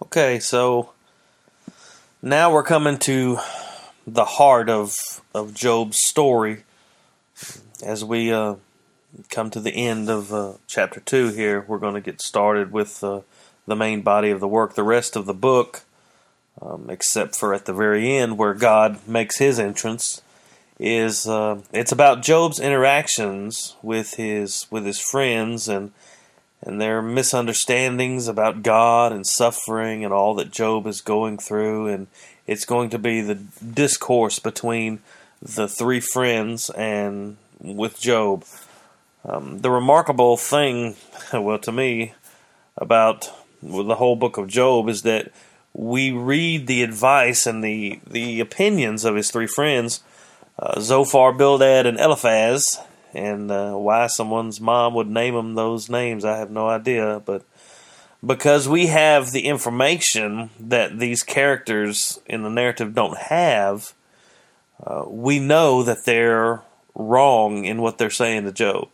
Okay, so now we're coming to the heart of of Job's story as we uh, come to the end of uh, chapter two. Here, we're going to get started with uh, the main body of the work. The rest of the book, um, except for at the very end where God makes His entrance, is uh, it's about Job's interactions with his with his friends and and their misunderstandings about God and suffering and all that Job is going through. And it's going to be the discourse between the three friends and with Job. Um, the remarkable thing, well, to me, about the whole book of Job is that we read the advice and the, the opinions of his three friends, uh, Zophar, Bildad, and Eliphaz, and uh, why someone's mom would name them those names, I have no idea. But because we have the information that these characters in the narrative don't have, uh, we know that they're wrong in what they're saying to Job.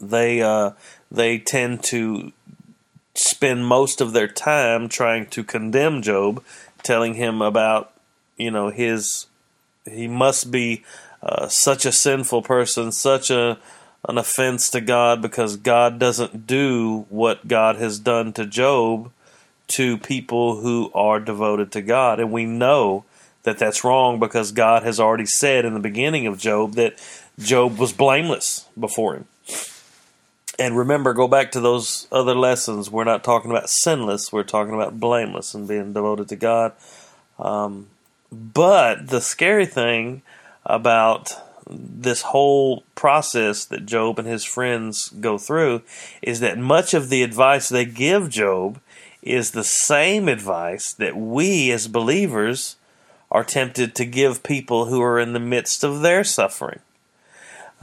They uh, they tend to spend most of their time trying to condemn Job, telling him about you know his he must be uh, such a sinful person, such a an offense to God because God doesn't do what God has done to Job to people who are devoted to God, and we know that that's wrong because God has already said in the beginning of Job that Job was blameless before Him. And remember, go back to those other lessons. We're not talking about sinless. We're talking about blameless and being devoted to God. Um, but the scary thing about this whole process that Job and his friends go through is that much of the advice they give Job is the same advice that we as believers are tempted to give people who are in the midst of their suffering.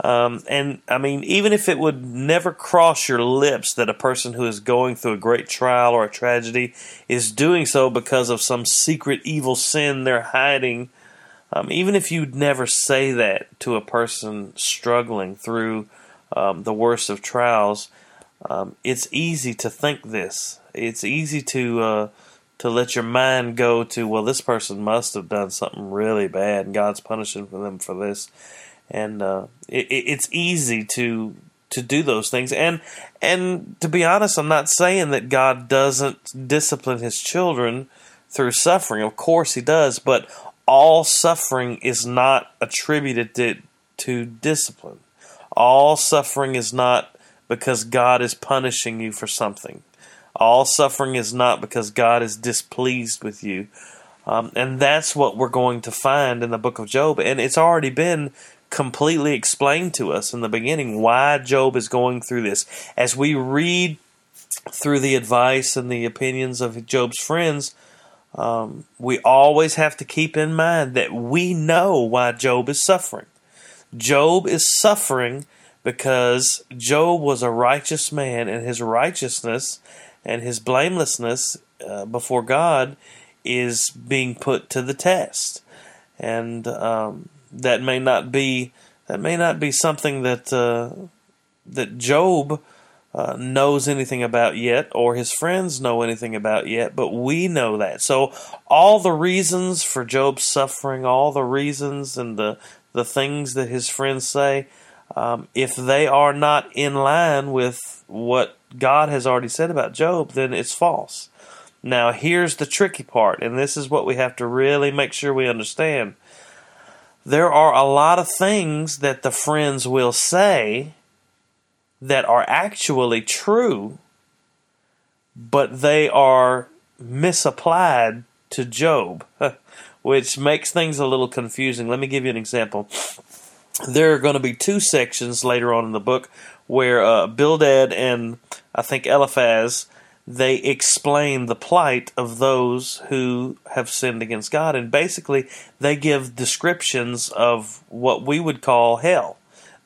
Um, and I mean, even if it would never cross your lips that a person who is going through a great trial or a tragedy is doing so because of some secret evil sin they're hiding um, even if you'd never say that to a person struggling through um, the worst of trials, um, it's easy to think this. It's easy to uh, to let your mind go to, well, this person must have done something really bad, and God's punishing them for this. And uh, it, it's easy to to do those things. And and to be honest, I'm not saying that God doesn't discipline His children through suffering. Of course, He does, but all suffering is not attributed to, to discipline. All suffering is not because God is punishing you for something. All suffering is not because God is displeased with you. Um, and that's what we're going to find in the book of Job. And it's already been completely explained to us in the beginning why Job is going through this. As we read through the advice and the opinions of Job's friends, um, we always have to keep in mind that we know why Job is suffering. Job is suffering because Job was a righteous man, and his righteousness and his blamelessness uh, before God is being put to the test. And um, that may not be that may not be something that uh, that Job uh, knows anything about yet, or his friends know anything about yet, but we know that. So, all the reasons for Job's suffering, all the reasons and the, the things that his friends say, um, if they are not in line with what God has already said about Job, then it's false. Now, here's the tricky part, and this is what we have to really make sure we understand. There are a lot of things that the friends will say that are actually true, but they are misapplied to Job, which makes things a little confusing. Let me give you an example. There are going to be two sections later on in the book where uh, Bildad and I think Eliphaz they explain the plight of those who have sinned against God, and basically they give descriptions of what we would call hell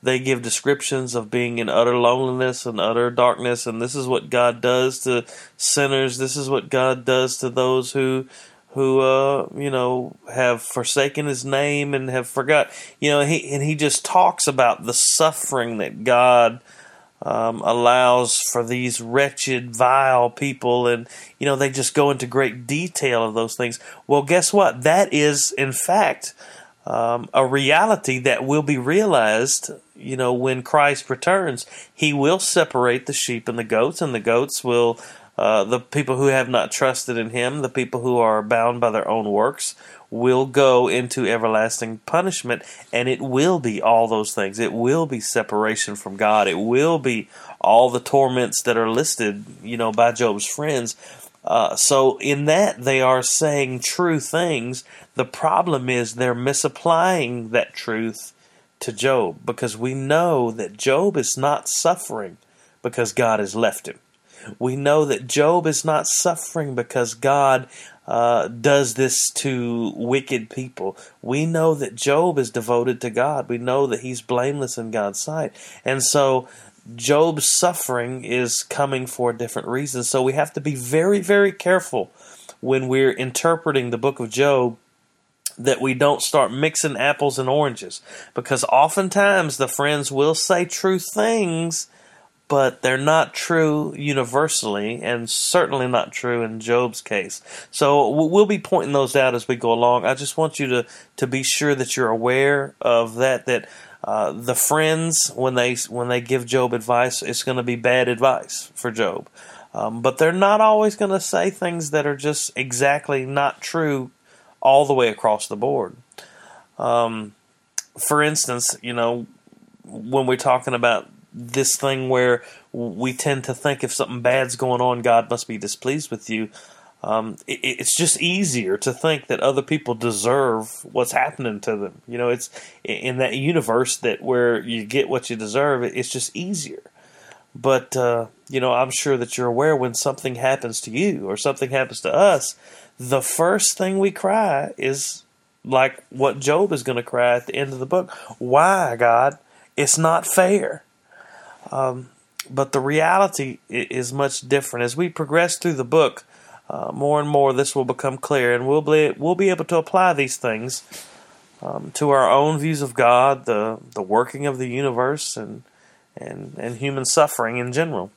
they give descriptions of being in utter loneliness and utter darkness, and this is what God does to sinners. This is what God does to those who who uh, you know have forsaken his name and have forgot you know he and he just talks about the suffering that God um, allows for these wretched, vile people, and you know they just go into great detail of those things. Well, guess what? That is, in fact, um, a reality that will be realized. You know, when Christ returns, He will separate the sheep and the goats, and the goats will. Uh, the people who have not trusted in him, the people who are bound by their own works, will go into everlasting punishment, and it will be all those things. It will be separation from God. It will be all the torments that are listed, you know, by Job's friends. Uh, so in that they are saying true things. The problem is they're misapplying that truth to Job because we know that Job is not suffering because God has left him. We know that Job is not suffering because God uh, does this to wicked people. We know that Job is devoted to God. We know that he's blameless in God's sight. And so Job's suffering is coming for a different reason. So we have to be very, very careful when we're interpreting the book of Job that we don't start mixing apples and oranges because oftentimes the friends will say true things but they're not true universally, and certainly not true in Job's case. So we'll be pointing those out as we go along. I just want you to to be sure that you're aware of that. That uh, the friends, when they when they give Job advice, it's going to be bad advice for Job. Um, but they're not always going to say things that are just exactly not true all the way across the board. Um, for instance, you know, when we're talking about this thing where we tend to think if something bad's going on, God must be displeased with you. Um, it, it's just easier to think that other people deserve what's happening to them. You know, it's in that universe that where you get what you deserve. It's just easier. But uh, you know, I'm sure that you're aware when something happens to you or something happens to us, the first thing we cry is like what Job is going to cry at the end of the book. Why, God? It's not fair. Um, but the reality is much different. As we progress through the book, uh, more and more this will become clear, and we'll be we'll be able to apply these things um, to our own views of God, the the working of the universe, and and and human suffering in general.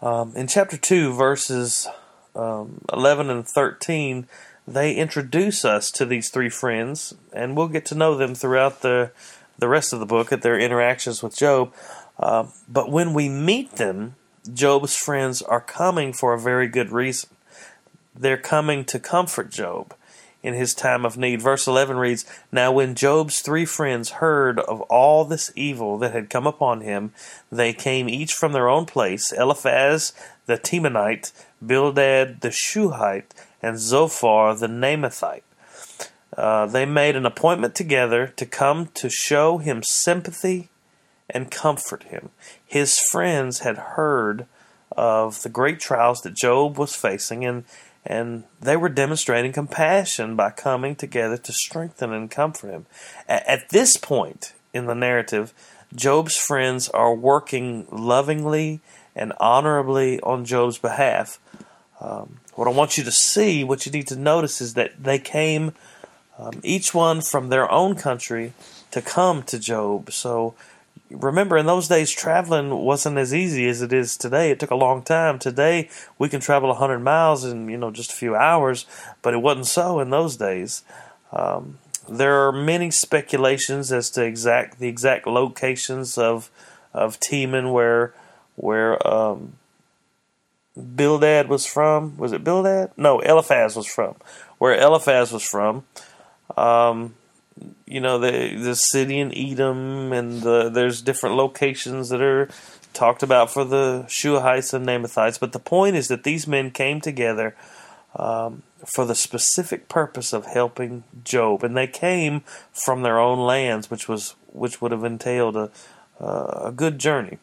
Um, in chapter two, verses um, eleven and thirteen, they introduce us to these three friends, and we'll get to know them throughout the the rest of the book at their interactions with Job. Uh, but when we meet them, Job's friends are coming for a very good reason. They're coming to comfort Job in his time of need. Verse 11 reads Now, when Job's three friends heard of all this evil that had come upon him, they came each from their own place Eliphaz the Temanite, Bildad the Shuhite, and Zophar the Naamathite. Uh, they made an appointment together to come to show him sympathy and comfort him. His friends had heard of the great trials that Job was facing, and, and they were demonstrating compassion by coming together to strengthen and comfort him. At, at this point in the narrative, Job's friends are working lovingly and honorably on Job's behalf. Um, what I want you to see, what you need to notice, is that they came, um, each one from their own country, to come to Job. So remember in those days traveling wasn't as easy as it is today. It took a long time. Today we can travel 100 miles in you know just a few hours but it wasn't so in those days. Um, there are many speculations as to exact the exact locations of of Teman where where um, Bildad was from. Was it Bildad? No Eliphaz was from. Where Eliphaz was from. Um, you know the the city in Edom, and the, there's different locations that are talked about for the Shuhites and Naamathites. But the point is that these men came together um, for the specific purpose of helping Job, and they came from their own lands, which was which would have entailed a uh, a good journey.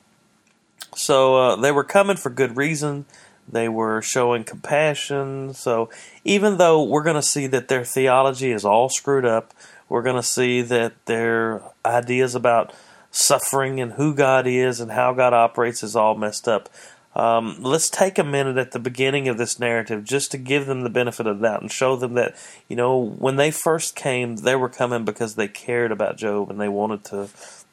So uh, they were coming for good reason. They were showing compassion. So even though we're going to see that their theology is all screwed up, we're going to see that their ideas about suffering and who God is and how God operates is all messed up. Um, let's take a minute at the beginning of this narrative just to give them the benefit of that and show them that, you know, when they first came, they were coming because they cared about Job and they wanted to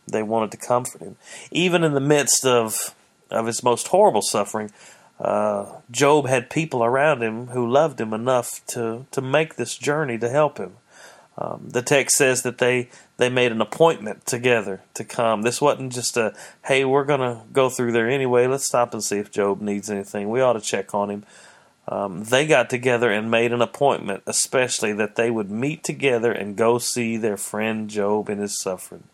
They wanted to comfort him, even in the midst of of his most horrible suffering. Uh, Job had people around him who loved him enough to to make this journey to help him. Um, the text says that they they made an appointment together to come. This wasn't just a hey, we're gonna go through there anyway. Let's stop and see if Job needs anything. We ought to check on him. Um, they got together and made an appointment, especially that they would meet together and go see their friend Job in his suffering.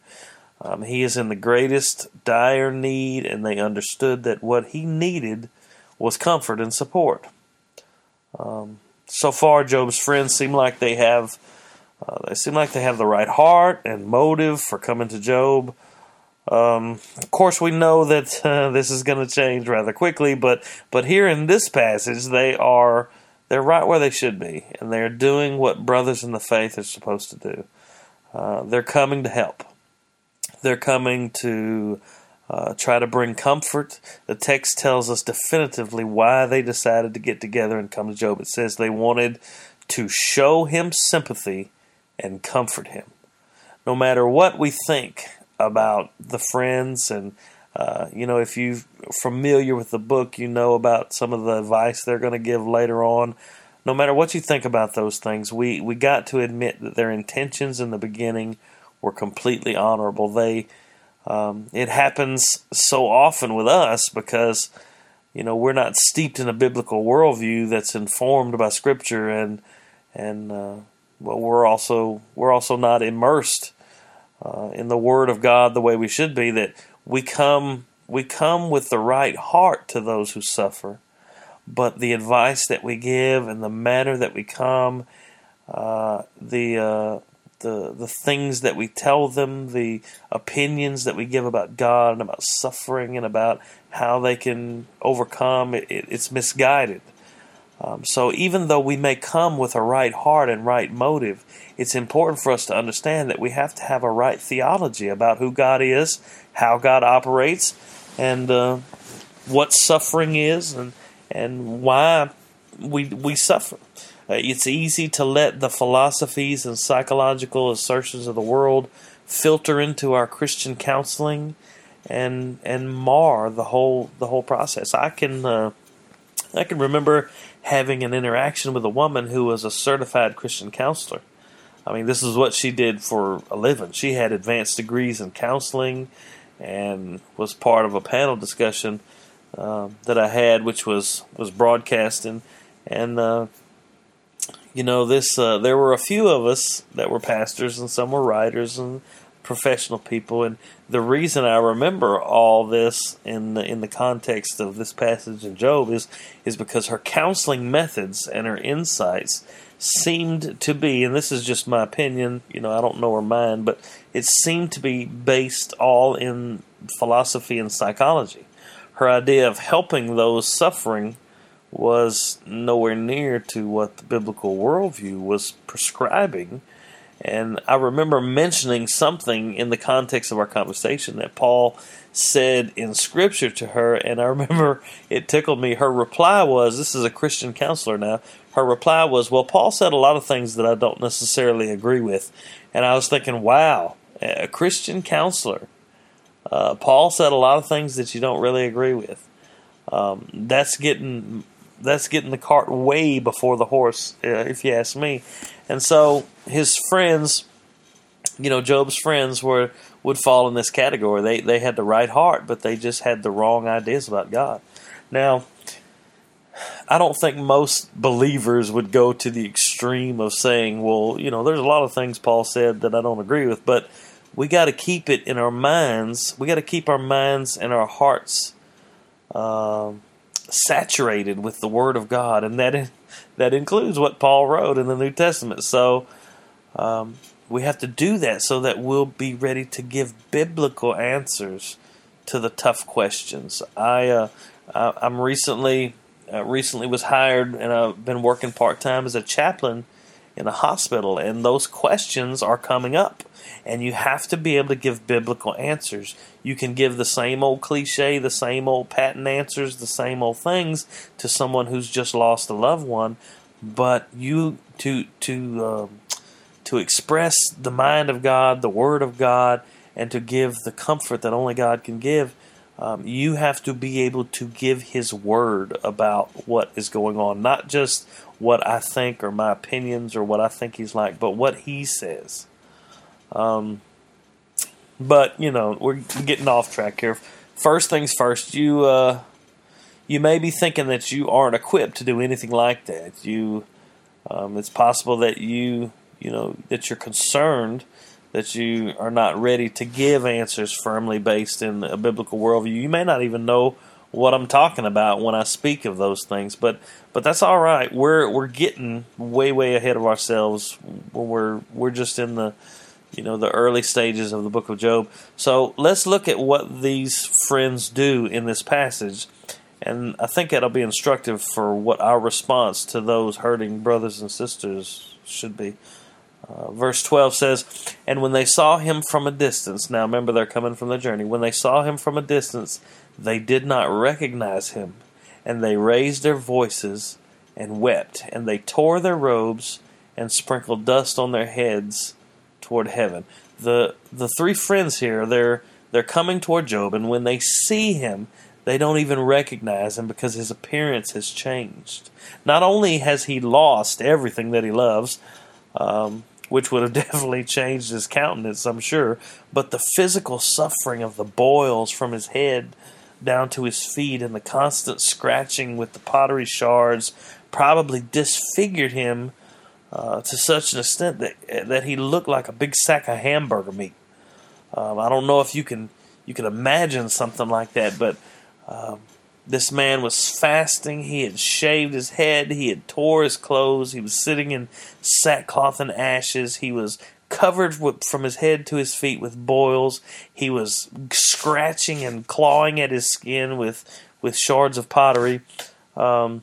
Um, he is in the greatest dire need, and they understood that what he needed was comfort and support. Um, so far, Job's friends seem like they have uh, they seem like they have the right heart and motive for coming to Job. Um, of course, we know that uh, this is going to change rather quickly, but but here in this passage, they are they're right where they should be, and they're doing what brothers in the faith are supposed to do. Uh, they're coming to help. They're coming to uh, try to bring comfort. The text tells us definitively why they decided to get together and come to Job. It says they wanted to show him sympathy and comfort him. No matter what we think about the friends, and uh, you know, if you're familiar with the book, you know about some of the advice they're going to give later on. No matter what you think about those things, we, we got to admit that their intentions in the beginning were completely honorable. They um, it happens so often with us because you know we're not steeped in a biblical worldview that's informed by Scripture, and and uh, well, we're also we're also not immersed uh, in the Word of God the way we should be. That we come we come with the right heart to those who suffer, but the advice that we give and the manner that we come, uh, the uh, the the things that we tell them, the opinions that we give about God and about suffering and about how they can overcome, it, it, it's misguided. Um, so even though we may come with a right heart and right motive, it's important for us to understand that we have to have a right theology about who God is, how God operates, and uh, what suffering is, and and why we we suffer. Uh, it's easy to let the philosophies and psychological assertions of the world filter into our Christian counseling and and mar the whole the whole process. I can uh, I can remember having an interaction with a woman who was a certified Christian counselor. I mean, this is what she did for a living. She had advanced degrees in counseling and was part of a panel discussion uh, that I had, which was was broadcasting and. Uh, you know, this uh, there were a few of us that were pastors, and some were writers and professional people. And the reason I remember all this in the in the context of this passage in Job is is because her counseling methods and her insights seemed to be, and this is just my opinion. You know, I don't know her mind, but it seemed to be based all in philosophy and psychology. Her idea of helping those suffering was nowhere near to what the biblical worldview was prescribing. And I remember mentioning something in the context of our conversation that Paul said in Scripture to her, and I remember it tickled me. Her reply was this is a Christian counselor now. Her reply was, Well, Paul said a lot of things that I don't necessarily agree with. And I was thinking, wow, a Christian counselor. Uh, Paul said a lot of things that you don't really agree with. Um, that's getting that's getting the cart way before the horse, uh, if you ask me. And so his friends, you know, Job's friends were would fall in this category. They they had the right heart, but they just had the wrong ideas about God. Now, I don't think most believers would go to the extreme of saying, "Well, you know, there's a lot of things Paul said that I don't agree with," but we got to keep it in our minds. We got to keep our minds and our hearts um, saturated with the Word of God, and that that includes what Paul wrote in the New Testament. So um, we have to do that so that we'll be ready to give biblical answers to the tough questions. I uh, I'm recently uh, recently was hired, and I've been working part time as a chaplain in a hospital, and those questions are coming up and you have to be able to give biblical answers. You can give the same old cliche, the same old patent answers, the same old things to someone who's just lost a loved one, but you to to um, to express the mind of God, the Word of God, and to give the comfort that only God can give, um, you have to be able to give His word about what is going on, not just what I think or my opinions or what I think He's like, but what He says. Um, but you know, we're getting off track here. First things first, you uh, you may be thinking that you aren't equipped to do anything like that. You, um, it's possible that you, you know, that you're concerned that you are not ready to give answers firmly based in a biblical worldview. You may not even know what I'm talking about when I speak of those things, but but that's all right. We're we're getting way way ahead of ourselves. We're we're just in the you know the early stages of the book of Job. So let's look at what these friends do in this passage, and I think that'll be instructive for what our response to those hurting brothers and sisters should be. Uh, verse 12 says, And when they saw him from a distance, now remember they're coming from the journey, when they saw him from a distance, they did not recognize him, and they raised their voices and wept, and they tore their robes and sprinkled dust on their heads toward heaven. The the three friends here, they're they're coming toward Job, and when they see him, they don't even recognize him because his appearance has changed. Not only has he lost everything that he loves, um, which would have definitely changed his countenance, I'm sure. But the physical suffering of the boils from his head down to his feet and the constant scratching with the pottery shards probably disfigured him uh, to such an extent that that he looked like a big sack of hamburger meat. Um, I don't know if you can you can imagine something like that, but um, this man was fasting. He had shaved his head. He had tore his clothes. He was sitting in sackcloth and ashes. He was covered with, from his head to his feet with boils. He was scratching and clawing at his skin with with shards of pottery. Um,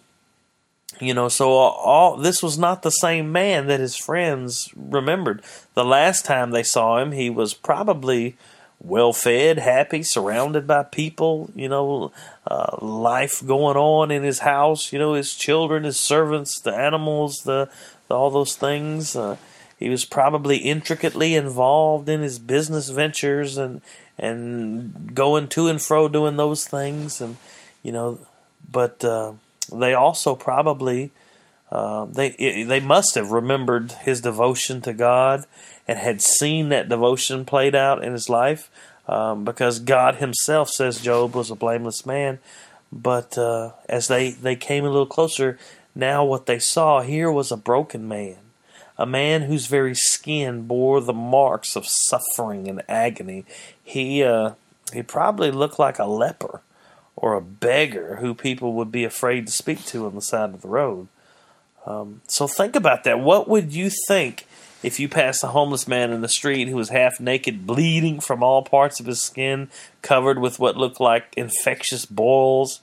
you know, so all, all this was not the same man that his friends remembered. The last time they saw him, he was probably well fed, happy, surrounded by people, you know, uh, life going on in his house, you know, his children, his servants, the animals, the, the all those things. Uh, he was probably intricately involved in his business ventures and and going to and fro doing those things, and you know, but uh, they also probably uh, they they must have remembered his devotion to God and had seen that devotion played out in his life um, because God Himself says Job was a blameless man. But uh, as they, they came a little closer, now what they saw here was a broken man, a man whose very skin bore the marks of suffering and agony. He uh, he probably looked like a leper or a beggar who people would be afraid to speak to on the side of the road. Um, so think about that. What would you think if you passed a homeless man in the street who was half naked, bleeding from all parts of his skin, covered with what looked like infectious boils,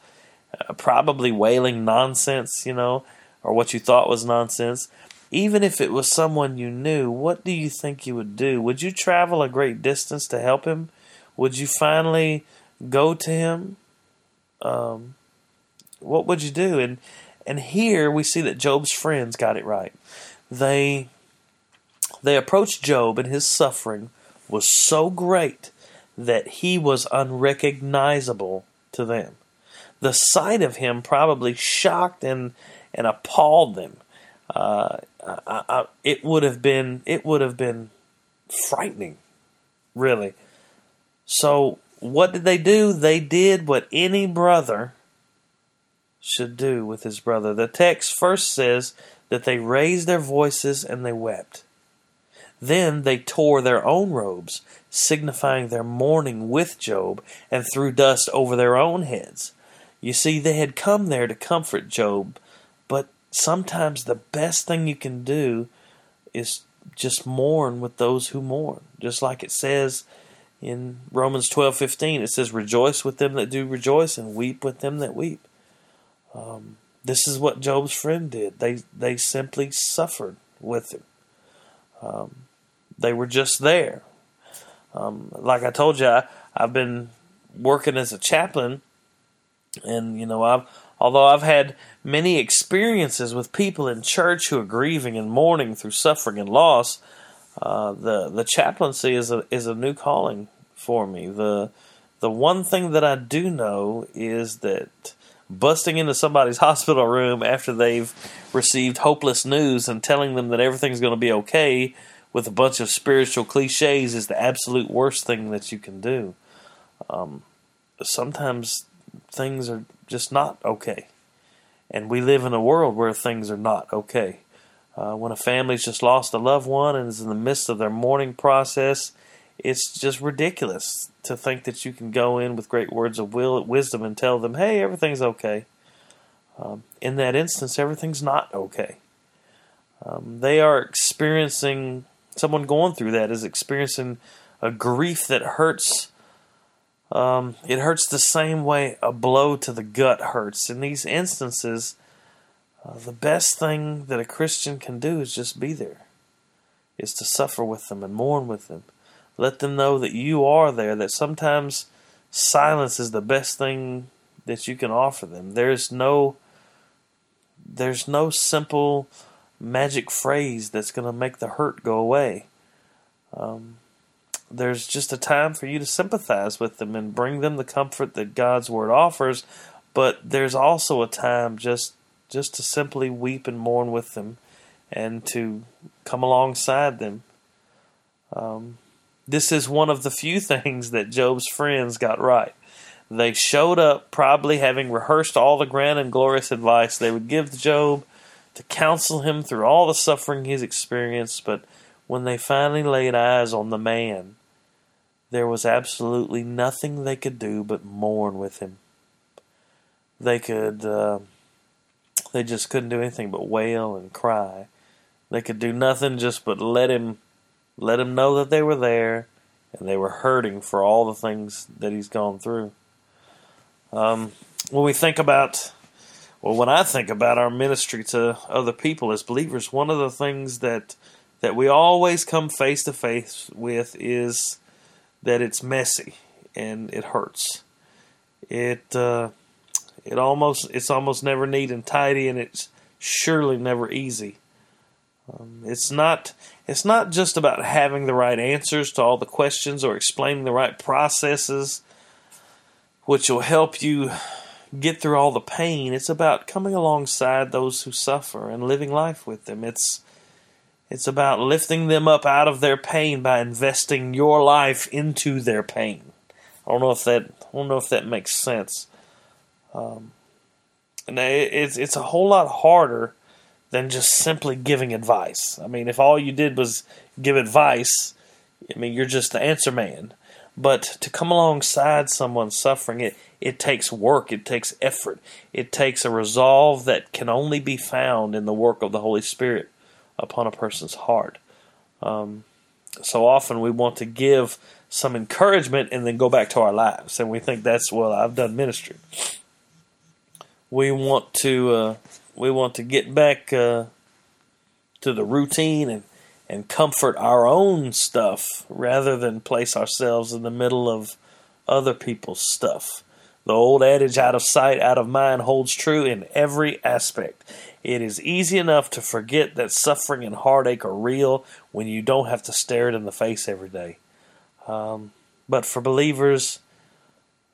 uh, probably wailing nonsense, you know, or what you thought was nonsense, even if it was someone you knew, what do you think you would do? Would you travel a great distance to help him? Would you finally go to him? Um, what would you do? And and here we see that Job's friends got it right. They they approached Job, and his suffering was so great that he was unrecognizable to them. The sight of him probably shocked and, and appalled them. Uh, I, I, it would have been it would have been frightening, really. So what did they do? They did what any brother should do with his brother. The text first says that they raised their voices and they wept. Then they tore their own robes, signifying their mourning with Job, and threw dust over their own heads. You see, they had come there to comfort Job, but sometimes the best thing you can do is just mourn with those who mourn. Just like it says in Romans twelve fifteen, it says, Rejoice with them that do rejoice, and weep with them that weep. Um, this is what Job's friend did. They they simply suffered with him. Um, they were just there. Um, like I told you, I, I've been working as a chaplain, and you know, I've although I've had many experiences with people in church who are grieving and mourning through suffering and loss. Uh, the the chaplaincy is a is a new calling for me. The the one thing that I do know is that busting into somebody's hospital room after they've received hopeless news and telling them that everything's going to be okay with a bunch of spiritual cliches is the absolute worst thing that you can do. Um, sometimes things are just not okay. And we live in a world where things are not okay. Uh, when a family's just lost a loved one and is in the midst of their mourning process, it's just ridiculous to think that you can go in with great words of will, wisdom and tell them, hey, everything's okay. Um, in that instance, everything's not okay. Um, they are experiencing, someone going through that is experiencing a grief that hurts. Um, it hurts the same way a blow to the gut hurts. In these instances, uh, the best thing that a Christian can do is just be there, is to suffer with them and mourn with them let them know that you are there, that sometimes silence is the best thing that you can offer them. There's no there's no simple magic phrase that's going to make the hurt go away. Um, there's just a time for you to sympathize with them and bring them the comfort that God's word offers, but there's also a time just just to simply weep and mourn with them and to come alongside them. Um, this is one of the few things that Job's friends got right. They showed up probably having rehearsed all the grand and glorious advice they would give Job to counsel him through all the suffering he's experienced, but when they finally laid eyes on the man, there was absolutely nothing they could do but mourn with him. They could, uh, they just couldn't do anything but wail and cry. They could do nothing just but let him let him know that they were there and they were hurting for all the things that he's gone through. Um, when we think about, well, when I think about our ministry to other people as believers, one of the things that that we always come face to face with is that it's messy and it hurts. It uh, it almost it's almost never neat and tidy, and it's surely never easy. Um, it's not it's not just about having the right answers to all the questions or explaining the right processes, which will help you get through all the pain. It's about coming alongside those who suffer and living life with them. It's it's about lifting them up out of their pain by investing your life into their pain. I don't know if that I don't know if that makes sense. Um, and it's it's a whole lot harder than just simply giving advice. I mean, if all you did was give advice, I mean, you're just the answer man. But to come alongside someone suffering, it, it takes work, it takes effort, it takes a resolve that can only be found in the work of the Holy Spirit upon a person's heart. Um, so often we want to give some encouragement and then go back to our lives, and we think that's, well, I've done ministry. We want to. Uh, we want to get back uh, to the routine and, and comfort our own stuff rather than place ourselves in the middle of other people's stuff. The old adage, out of sight, out of mind, holds true in every aspect. It is easy enough to forget that suffering and heartache are real when you don't have to stare it in the face every day. Um, but for believers,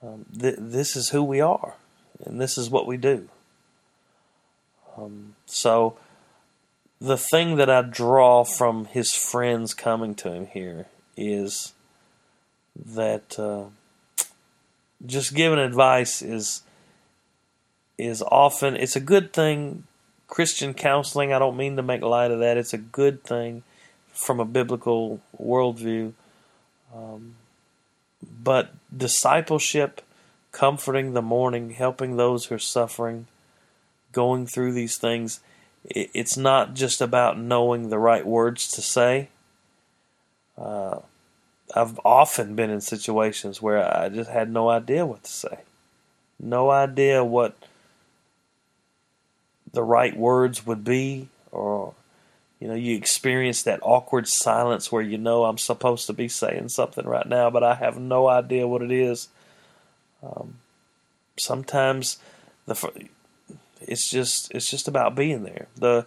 um, th- this is who we are, and this is what we do. Um, so the thing that I draw from his friends coming to him here is that uh, just giving advice is is often it's a good thing. Christian counseling, I don't mean to make light of that. It's a good thing from a biblical worldview. Um, but discipleship, comforting the mourning, helping those who are suffering, going through these things, it's not just about knowing the right words to say. Uh, I've often been in situations where I just had no idea what to say, no idea what the right words would be, or you know, you experience that awkward silence where you know I'm supposed to be saying something right now, but I have no idea what it is. Um, sometimes the it's just it's just about being there. The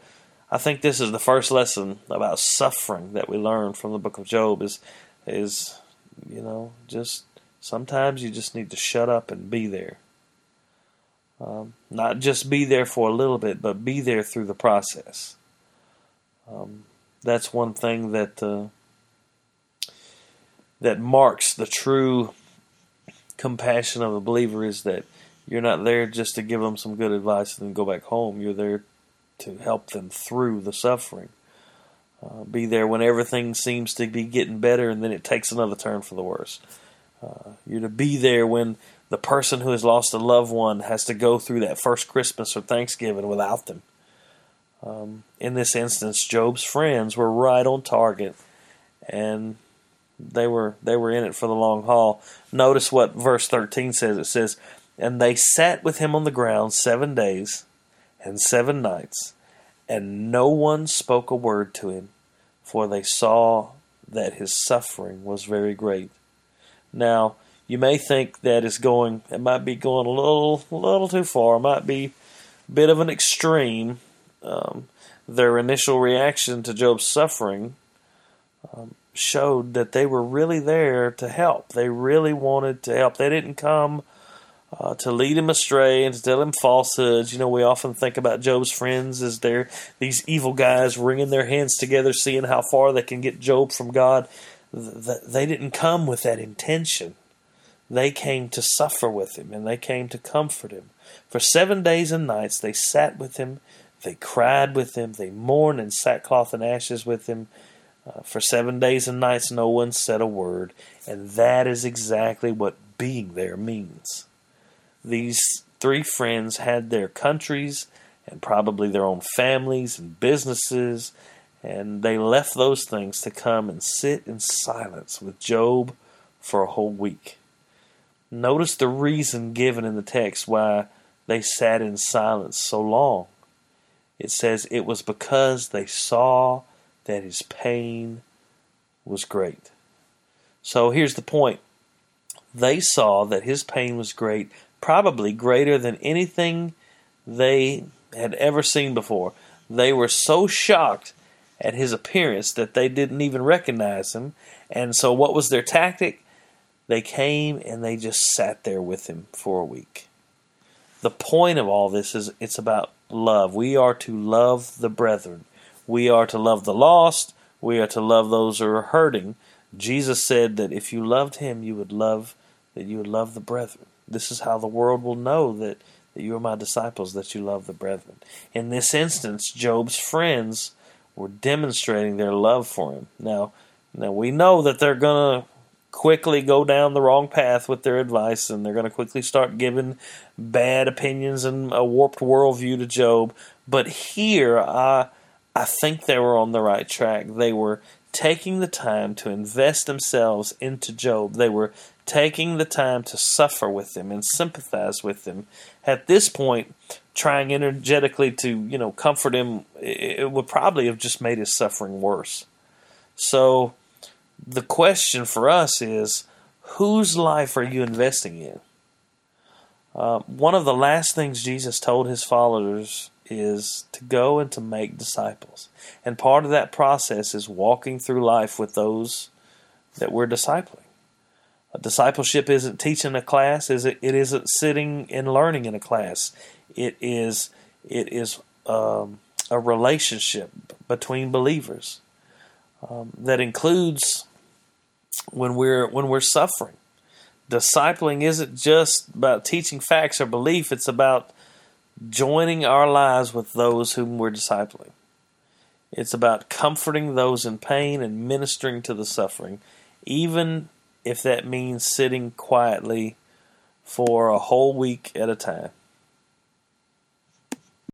I think this is the first lesson about suffering that we learn from the book of Job is is You know, just sometimes you just need to shut up and be there. Um, not just be there for a little bit, but be there through the process. Um, that's one thing that uh, that marks the true compassion of a believer is that you're not there just to give them some good advice and then go back home. You're there to help them through the suffering. Uh, be there when everything seems to be getting better and then it takes another turn for the worse. Uh, you're to be there when the person who has lost a loved one has to go through that first Christmas or Thanksgiving without them. Um, in this instance, Job's friends were right on target, and they were they were in it for the long haul. Notice what verse thirteen says. It says, "And they sat with him on the ground seven days and seven nights, and no one spoke a word to him, for they saw that his suffering was very great." Now, you may think that is going, it might be going a little, a little too far. It might be a bit of an extreme. Um, their initial reaction to Job's suffering um, showed that they were really there to help. They really wanted to help. They didn't come uh, to lead him astray and to tell him falsehoods. You know, we often think about Job's friends as they're these evil guys wringing their hands together, seeing how far they can get Job from God. They didn't come with that intention. They came to suffer with him and they came to comfort him. For seven days and nights they sat with him, they cried with him, they mourned in sackcloth and ashes with him. Uh, for seven days and nights no one said a word, and that is exactly what being there means. These three friends had their countries and probably their own families and businesses and they left those things to come and sit in silence with Job for a whole week. Notice the reason given in the text why they sat in silence so long. It says it was because they saw that his pain was great. So here's the point they saw that his pain was great, probably greater than anything they had ever seen before. They were so shocked at his appearance that they didn't even recognize him. And so, what was their tactic? They came and they just sat there with him for a week. The point of all this is it's about love. We are to love the brethren, we are to love the lost, we are to love those who are hurting. Jesus said that if you loved him, you would love that you would love the brethren. This is how the world will know that, that you are my disciples, that you love the brethren. In this instance, Job's friends were demonstrating their love for him. Now, now we know that they're going to quickly go down the wrong path with their advice and they're going to quickly start giving bad opinions and a warped worldview to Job. But here, I, I think they were on the right track. They were taking the time to invest themselves into Job. They were taking the time to suffer with them and sympathize with them. At this point, trying energetically to, you know, comfort him, it would probably have just made his suffering worse. So the question for us is whose life are you investing in? Uh, one of the last things Jesus told his followers is to go and to make disciples. And part of that process is walking through life with those that we're discipling. Discipleship isn't teaching a class. Is it? It isn't sitting and learning in a class. It is. It is um, a relationship between believers um, that includes when we're when we're suffering. Discipling isn't just about teaching facts or belief. It's about joining our lives with those whom we're discipling. It's about comforting those in pain and ministering to the suffering, even if that means sitting quietly for a whole week at a time.